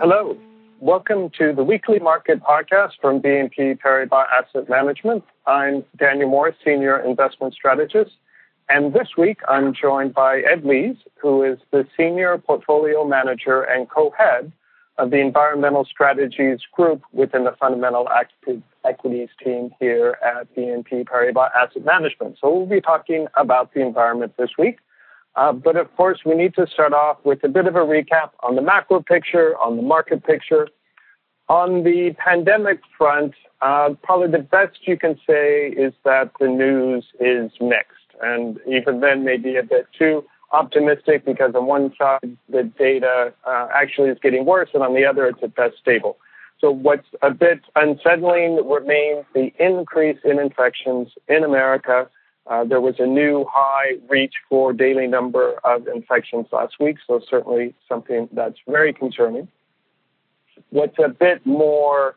Hello. Welcome to the weekly market podcast from BNP Paribas Asset Management. I'm Daniel Morris, Senior Investment Strategist. And this week I'm joined by Ed Lees, who is the Senior Portfolio Manager and co-head of the Environmental Strategies Group within the Fundamental Active Equities team here at BNP Paribas Asset Management. So we'll be talking about the environment this week. Uh, but of course, we need to start off with a bit of a recap on the macro picture, on the market picture. On the pandemic front, uh, probably the best you can say is that the news is mixed. And even then, maybe a bit too optimistic because on one side, the data uh, actually is getting worse, and on the other, it's at best stable. So what's a bit unsettling remains the increase in infections in America uh, there was a new high reach for daily number of infections last week, so certainly something that's very concerning. What's a bit more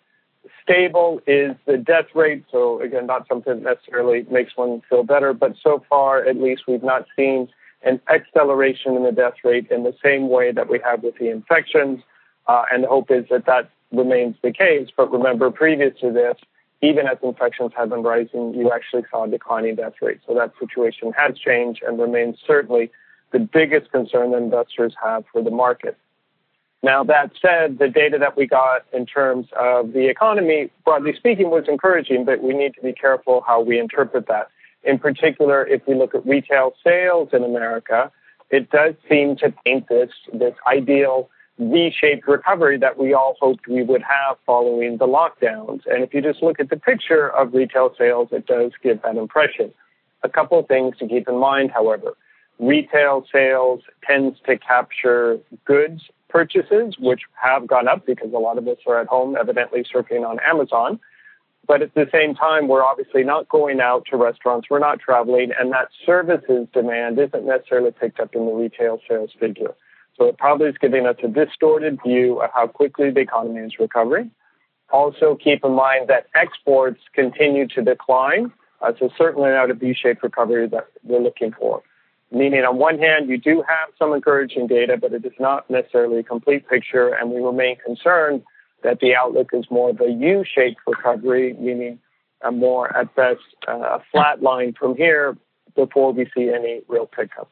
stable is the death rate. So again, not something that necessarily makes one feel better, but so far at least we've not seen an acceleration in the death rate in the same way that we have with the infections. Uh, and the hope is that that remains the case. But remember, previous to this, even as infections have been rising, you actually saw a declining death rate. So that situation has changed and remains certainly the biggest concern that investors have for the market. Now, that said, the data that we got in terms of the economy, broadly speaking, was encouraging, but we need to be careful how we interpret that. In particular, if we look at retail sales in America, it does seem to paint this, this ideal V-shaped recovery that we all hoped we would have following the lockdowns. And if you just look at the picture of retail sales, it does give that impression. A couple of things to keep in mind, however. Retail sales tends to capture goods purchases, which have gone up because a lot of us are at home, evidently surfing on Amazon. But at the same time, we're obviously not going out to restaurants, we're not traveling, and that services demand isn't necessarily picked up in the retail sales figure. So it probably is giving us a distorted view of how quickly the economy is recovering. Also, keep in mind that exports continue to decline. Uh, so certainly not a V-shaped recovery that we're looking for. Meaning, on one hand, you do have some encouraging data, but it is not necessarily a complete picture, and we remain concerned that the outlook is more of a U-shaped recovery, meaning a more, at best, uh, a flat line from here before we see any real pickup.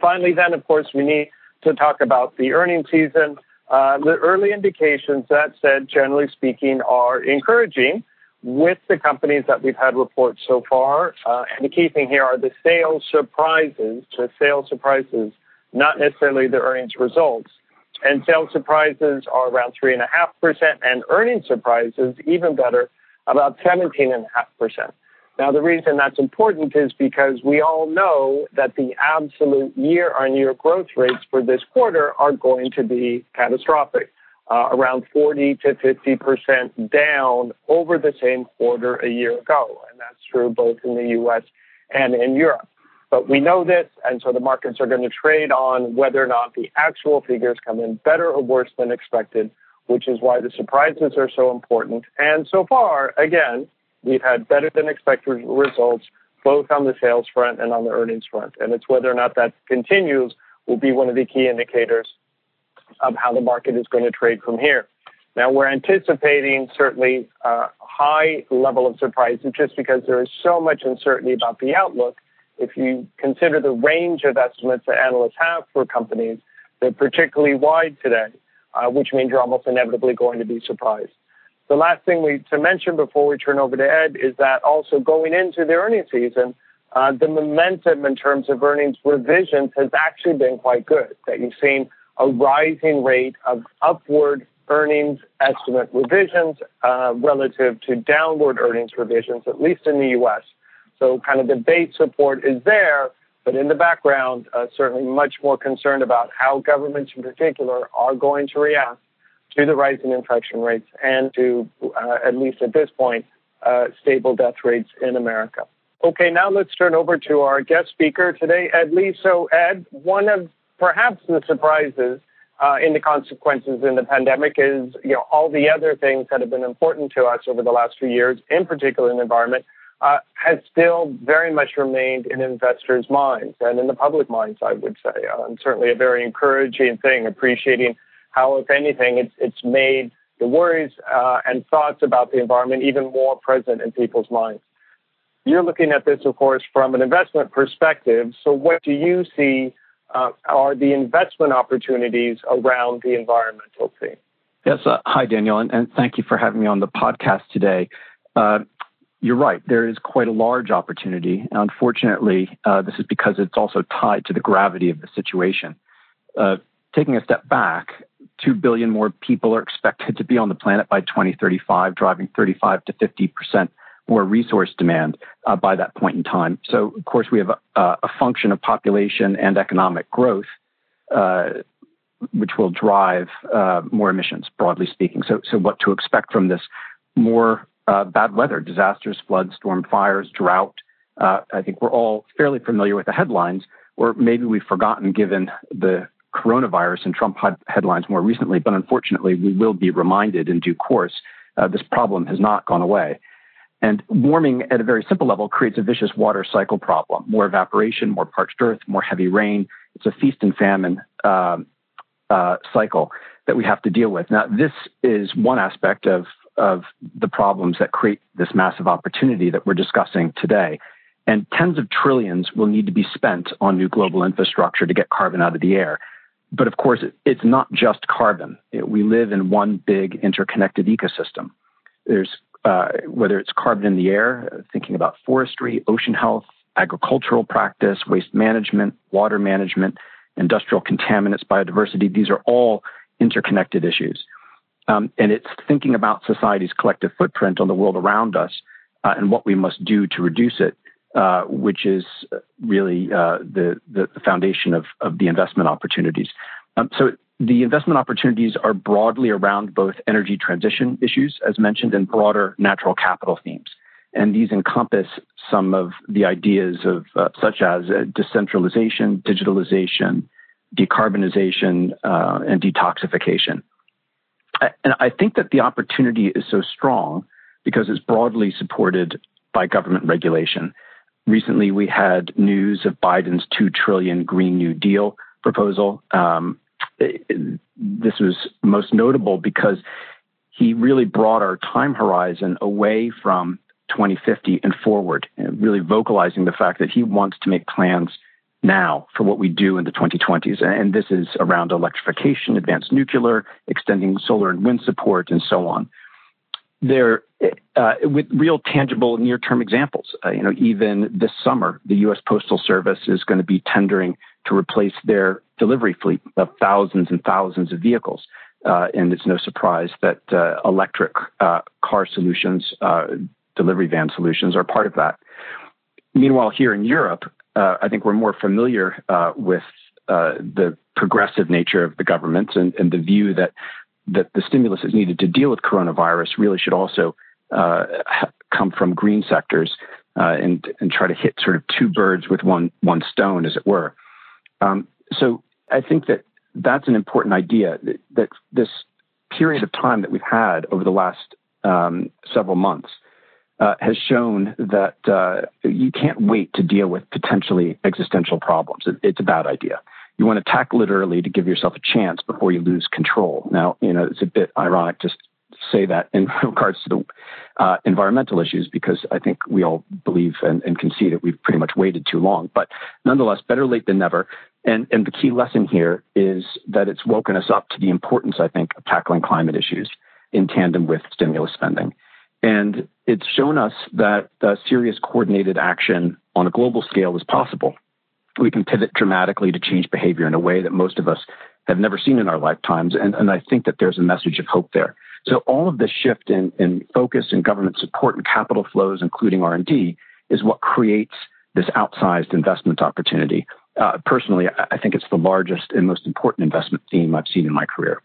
Finally, then, of course, we need to talk about the earnings season. Uh, the early indications, that said, generally speaking, are encouraging with the companies that we've had reports so far. Uh, and the key thing here are the sales surprises, the sales surprises, not necessarily the earnings results. And sales surprises are around 3.5%, and earnings surprises, even better, about 17.5%. Now, the reason that's important is because we all know that the absolute year on year growth rates for this quarter are going to be catastrophic, uh, around 40 to 50% down over the same quarter a year ago. And that's true both in the US and in Europe. But we know this, and so the markets are going to trade on whether or not the actual figures come in better or worse than expected, which is why the surprises are so important. And so far, again, We've had better than expected results both on the sales front and on the earnings front. And it's whether or not that continues will be one of the key indicators of how the market is going to trade from here. Now, we're anticipating certainly a high level of surprises just because there is so much uncertainty about the outlook. If you consider the range of estimates that analysts have for companies, they're particularly wide today, uh, which means you're almost inevitably going to be surprised. The last thing we to mention before we turn over to Ed is that also going into the earnings season, uh, the momentum in terms of earnings revisions has actually been quite good. That you've seen a rising rate of upward earnings estimate revisions uh, relative to downward earnings revisions, at least in the U.S. So, kind of the base support is there, but in the background, uh, certainly much more concerned about how governments in particular are going to react to the rise in infection rates and to, uh, at least at this point, uh, stable death rates in America. Okay, now let's turn over to our guest speaker today, Ed Lees. So, Ed, one of perhaps the surprises uh, in the consequences in the pandemic is, you know, all the other things that have been important to us over the last few years, in particular in the environment, uh, has still very much remained in investors' minds and in the public minds, I would say. Uh, and certainly a very encouraging thing, appreciating how, if anything, it's, it's made the worries uh, and thoughts about the environment even more present in people's minds. You're looking at this, of course, from an investment perspective. So, what do you see uh, are the investment opportunities around the environmental theme? Yes. Uh, hi, Daniel, and, and, thank you for having me on the podcast today. Uh, you're right. There is quite a large opportunity. Unfortunately, uh, this is because it's also tied to the gravity of the situation. Uh, taking a step back, 2 billion more people are expected to be on the planet by 2035, driving 35 to 50 percent more resource demand uh, by that point in time. So, of course, we have a, a function of population and economic growth, uh, which will drive uh, more emissions, broadly speaking. So, so what to expect from this? More uh, bad weather, disasters, floods, storm fires, drought. Uh, I think we're all fairly familiar with the headlines, or maybe we've forgotten given the coronavirus and Trump headlines more recently. But unfortunately, we will be reminded in due course. Uh, this problem has not gone away. And warming at a very simple level creates a vicious water cycle problem. More evaporation, more parched earth, more heavy rain. It's a feast and famine uh, uh, cycle that we have to deal with. Now, this is one aspect of, of the problems that create this massive opportunity that we're discussing today. And tens of trillions will need to be spent on new global infrastructure to get carbon out of the air. But of course, it's not just carbon. We live in one big interconnected ecosystem. There's uh, whether it's carbon in the air, thinking about forestry, ocean health, agricultural practice, waste management, water management, industrial contaminants, biodiversity. These are all interconnected issues. Um, and it's thinking about society's collective footprint on the world around us uh, and what we must do to reduce it, uh, which is really uh, the, the, foundation of, of the investment opportunities. Um, so the investment opportunities are broadly around both energy transition issues, as mentioned, and broader natural capital themes. And these encompass some of the ideas of uh, such as uh, decentralization, digitalization, decarbonization, uh, and detoxification. And I think that the opportunity is so strong because it's broadly supported by government regulation. Recently, we had news of Biden's two trillion Green New Deal proposal, um, this was most notable because he really brought our time horizon away from 2050 and forward, really vocalizing the fact that he wants to make plans now for what we do in the 2020s. And this is around electrification, advanced nuclear, extending solar and wind support, and so on. There, uh, with real tangible near-term examples. Uh, you know, even this summer, the U.S. Postal Service is going to be tendering to replace their delivery fleet of thousands and thousands of vehicles. Uh, and it's no surprise that uh, electric uh, car solutions, uh, delivery van solutions, are part of that. Meanwhile, here in Europe, I think we're more familiar with the progressive nature of the government and, and, the view that that the stimulus is needed to deal with coronavirus really should also come from green sectors and and try to hit sort of two birds with one one stone, as it were. Um, so I think that that's an important idea that, that, this period of time that we've had over the last um, several months uh, has shown that uh, you can't wait to deal with potentially existential problems. It, it's a bad idea. You want to tackle it early to give yourself a chance before you lose control. Now, you know, it's a bit ironic to say that in regards to the uh, environmental issues because I think we all believe and, and, can see that we've pretty much waited too long. But nonetheless, better late than never. And, and the key lesson here is that it's woken us up to the importance, I think, of tackling climate issues in tandem with stimulus spending. And it's shown us that uh, serious coordinated action on a global scale is possible. We can pivot dramatically to change behavior in a way that most of us have never seen in our lifetimes. And, and I think that there's a message of hope there. So all of this shift in, in focus and government support and capital flows, including R&D, is what creates this outsized investment opportunity. Uh, personally, I think it's the largest and most important investment theme I've seen in my career.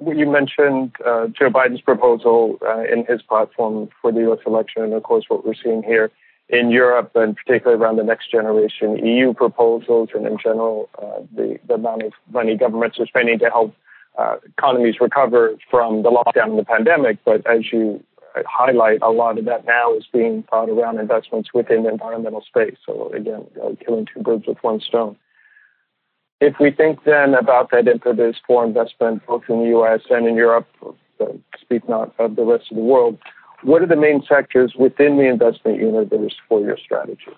You mentioned uh, Joe Biden's proposal uh, in his platform for the U.S. election, and of course, what we're seeing here in Europe, and particularly around the next generation EU proposals, and in general, uh, the, the amount of money governments are spending to help uh, economies recover from the lockdown and the pandemic. But as you highlight, a lot of that now is being thought around investments within the environmental space. So again, uh, killing two birds with one stone. if we think then about that impetus for investment both in the US and in Europe, speak not of the rest of the world, what are the main sectors within the investment universe for your strategy?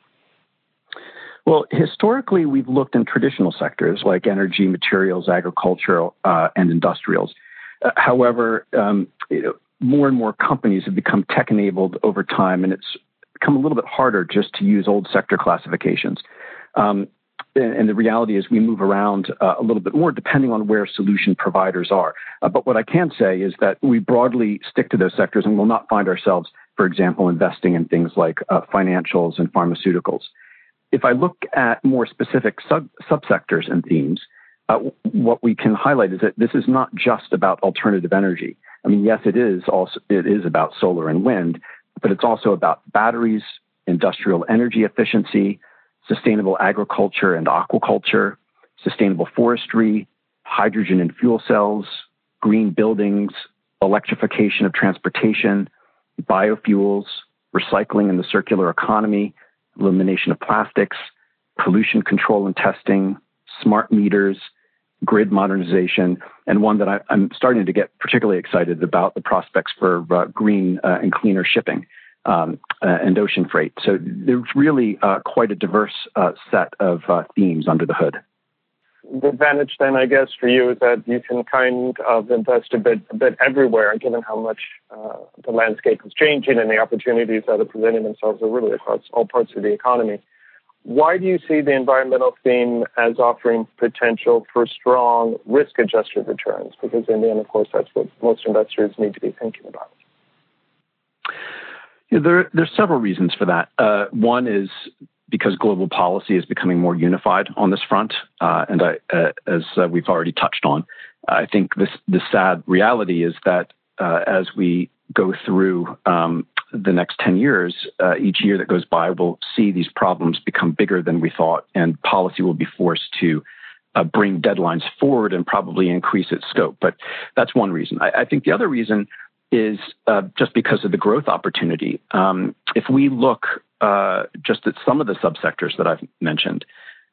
Well, historically, we've looked in traditional sectors like energy, materials, agriculture, uh, and industrials. Uh, however, um, you know, more and more companies have become tech enabled over time, and it's become a little bit harder just to use old sector classifications. Um, and the reality is we move around uh, a little bit more depending on where solution providers are. Uh, but what I can say is that we broadly stick to those sectors and will not find ourselves, for example, investing in things like uh, financials and pharmaceuticals. If I look at more specific sub- subsectors and themes, uh, what we can highlight is that this is not just about alternative energy. I mean, yes, it is also it is about solar and wind, but it's also about batteries, industrial energy efficiency, sustainable agriculture and aquaculture, sustainable forestry, hydrogen and fuel cells, green buildings, electrification of transportation, biofuels, recycling and the circular economy, elimination of plastics, pollution control and testing, smart meters, grid modernization, and one that I, am starting to get particularly excited about the prospects for uh, green uh, and cleaner shipping um, uh, and ocean freight. So there's really uh, quite a diverse uh, set of uh, themes under the hood. The advantage then, I guess, for you is that you can kind of invest a bit, a bit everywhere, given how much uh, the landscape is changing and the opportunities that are presenting themselves are really across all parts of the economy. Why do you see the environmental theme as offering potential for strong risk-adjusted returns? Because in the end, of course, that's what most investors need to be thinking about. Yeah, there, there's several reasons for that. Uh, one is because global policy is becoming more unified on this front, uh, and I, uh, as uh, we've already touched on, I think this the sad reality is that uh, as we go through um, the next 10 years, uh, each year that goes by, we'll see these problems become bigger than we thought, and policy will be forced to bring deadlines forward and probably increase its scope. But that's one reason. I, I think the other reason is uh, just because of the growth opportunity. Um, if we look uh, just at some of the subsectors that I've mentioned,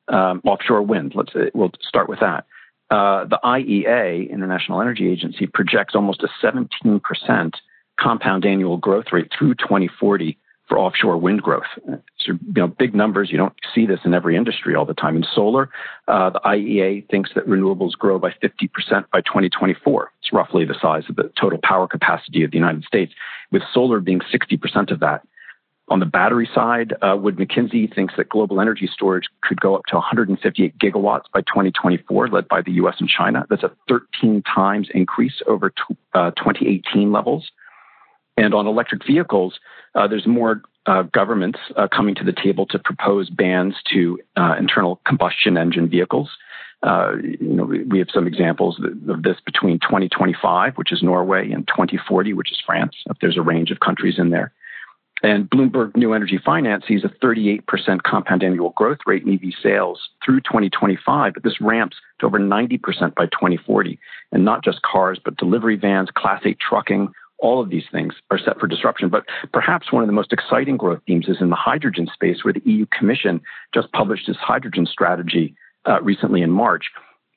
um, offshore wind, let's we'll start with that. Uh, the IEA, International Energy Agency, projects almost a 17% compound annual growth rate through 2040 for offshore wind growth. So, you know, big numbers. You don't see this in every industry all the time. In solar, uh, the IEA thinks that renewables grow by 50% by 2024. It's roughly the size of the total power capacity of the United States, with solar being 60% of that. On the battery side, uh, Wood Mackenzie thinks that global energy storage could go up to 158 gigawatts by 2024, led by the US and China. That's a 13 times increase over t- uh, 2018 levels. And on electric vehicles, uh, there's more uh, governments uh, coming to the table to propose bans to uh, internal combustion engine vehicles. You know, we have some examples of this between 2025, which is Norway, and 2040, which is France. There's a range of countries in there. And Bloomberg New Energy Finance sees a 38% compound annual growth rate in EV sales through 2025, but this ramps to over 90% by 2040. And not just cars, but delivery vans, Class 8 trucking, all of these things are set for disruption. But perhaps one of the most exciting growth themes is in the hydrogen space, where the EU Commission just published its hydrogen strategy uh, recently in March,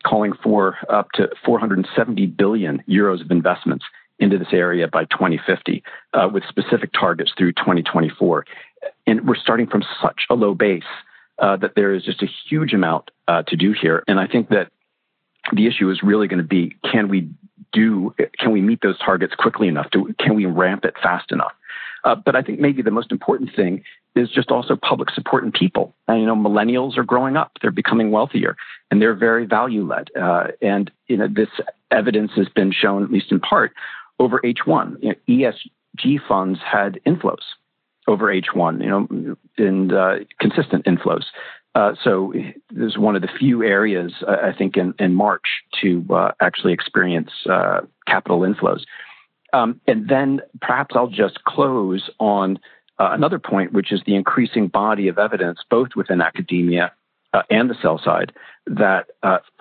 calling for up to 470 billion euros of investments into this area by 2050, uh, with specific targets through 2024. And we're starting from such a low base uh, that there is just a huge amount uh, to do here. And I think that the issue is really going to be can we do can we meet those targets quickly enough? Can we ramp it fast enough? Uh, but I think maybe the most important thing is just also public support and people. And, you know, millennials are growing up; they're becoming wealthier, and they're very value led. Uh, and you know, this evidence has been shown, at least in part, over H1. You know, ESG funds had inflows over H1, you know, and uh, consistent inflows. Uh, so this is one of the few areas uh, I think in, in March to uh, actually experience uh, capital inflows. Um, and then perhaps I'll just close on uh, another point, which is the increasing body of evidence, both within academia and the sell side, that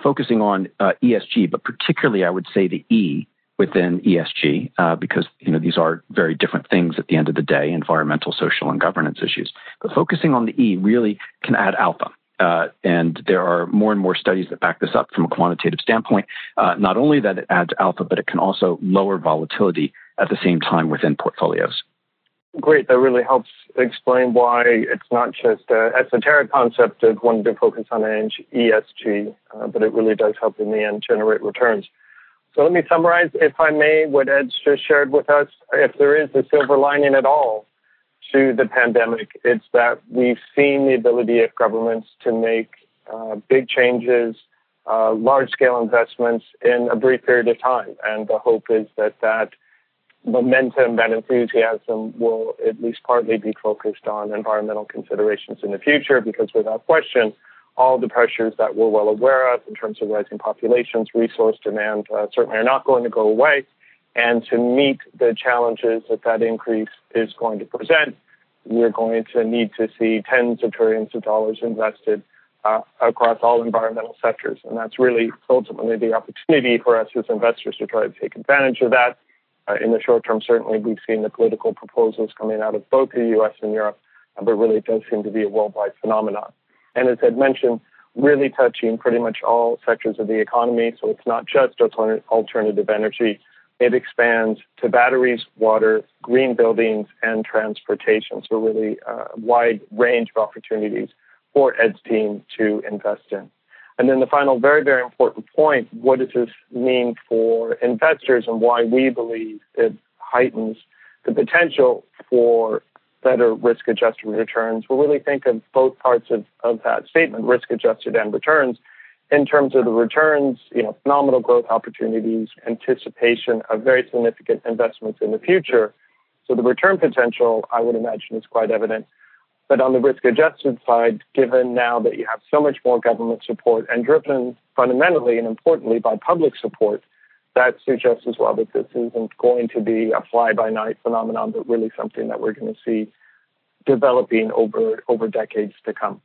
focusing on ESG, but particularly I would say the E, within ESG uh, because you know these are very different things at the end of the day environmental social and governance issues but focusing on the E really can add alpha Uh, and there are more and more studies that back this up from a quantitative standpoint. Uh, not only that it adds alpha, but it can also lower volatility at the same time within portfolios. Great. That really helps explain why it's not just an esoteric concept of wanting to focus on ESG, uh, but it really does help in the end generate returns. So let me summarize, if I may, what Ed's just shared with us. If there is a silver lining at all to the pandemic, it's that we've seen the ability of governments to make uh, big changes, uh, large scale investments in a brief period of time. And the hope is that that momentum, that enthusiasm will at least partly be focused on environmental considerations in the future, because without question, all the pressures that we're well aware of in terms of rising populations, resource demand, uh, certainly are not going to go away. And to meet the challenges that that increase is going to present, we're going to need to see tens of trillions of dollars invested uh, across all environmental sectors. And that's really ultimately the opportunity for us as investors to try to take advantage of that. Uh, in the short term, certainly we've seen the political proposals coming out of both the US and Europe, uh, but really it does seem to be a worldwide phenomenon. And as Ed mentioned, really touching pretty much all sectors of the economy. So it's not just alternative energy. It expands to batteries, water, green buildings, and transportation. So really a uh, wide range of opportunities for Ed's team to invest in. And then the final very, very important point, what does this mean for investors and why we believe it heightens the potential for better risk adjusted returns? We'll really think of both parts of, of that statement, risk adjusted and returns. In terms of the returns, you know, phenomenal growth opportunities, anticipation of very significant investments in the future. So the return potential, I would imagine, is quite evident. But on the risk adjusted side, given now that you have so much more government support and driven fundamentally and importantly by public support, that suggests as well that this isn't going to be a fly by night phenomenon, but really something that we're going to see developing over, over decades to come.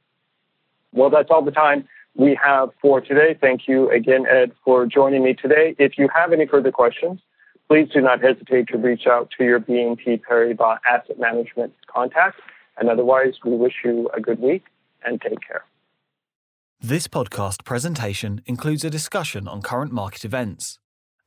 Well, that's all the time we have for today. Thank you again, Ed, for joining me today. If you have any further questions, please do not hesitate to reach out to your BNP Paribas Asset Management contact. And otherwise, we wish you a good week and take care. This podcast presentation includes a discussion on current market events